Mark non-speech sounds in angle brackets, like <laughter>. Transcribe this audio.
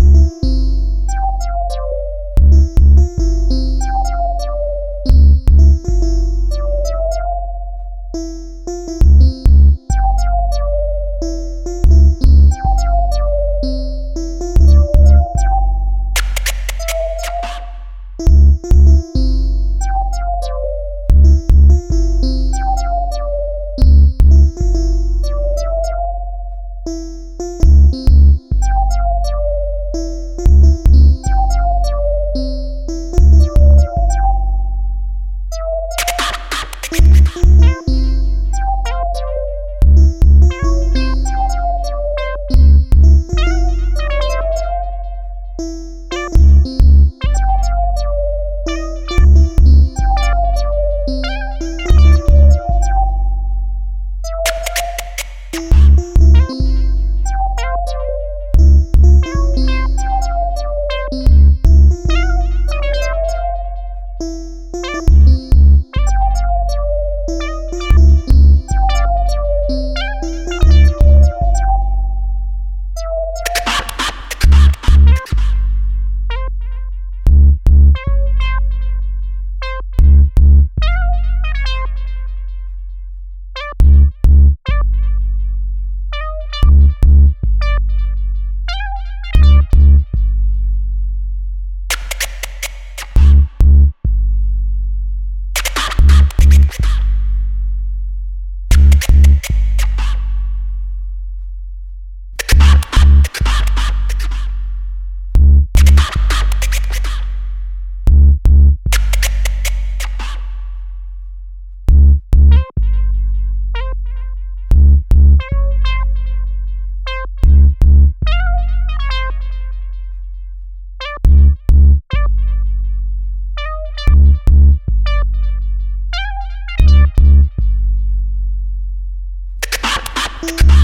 you you Ah! <laughs>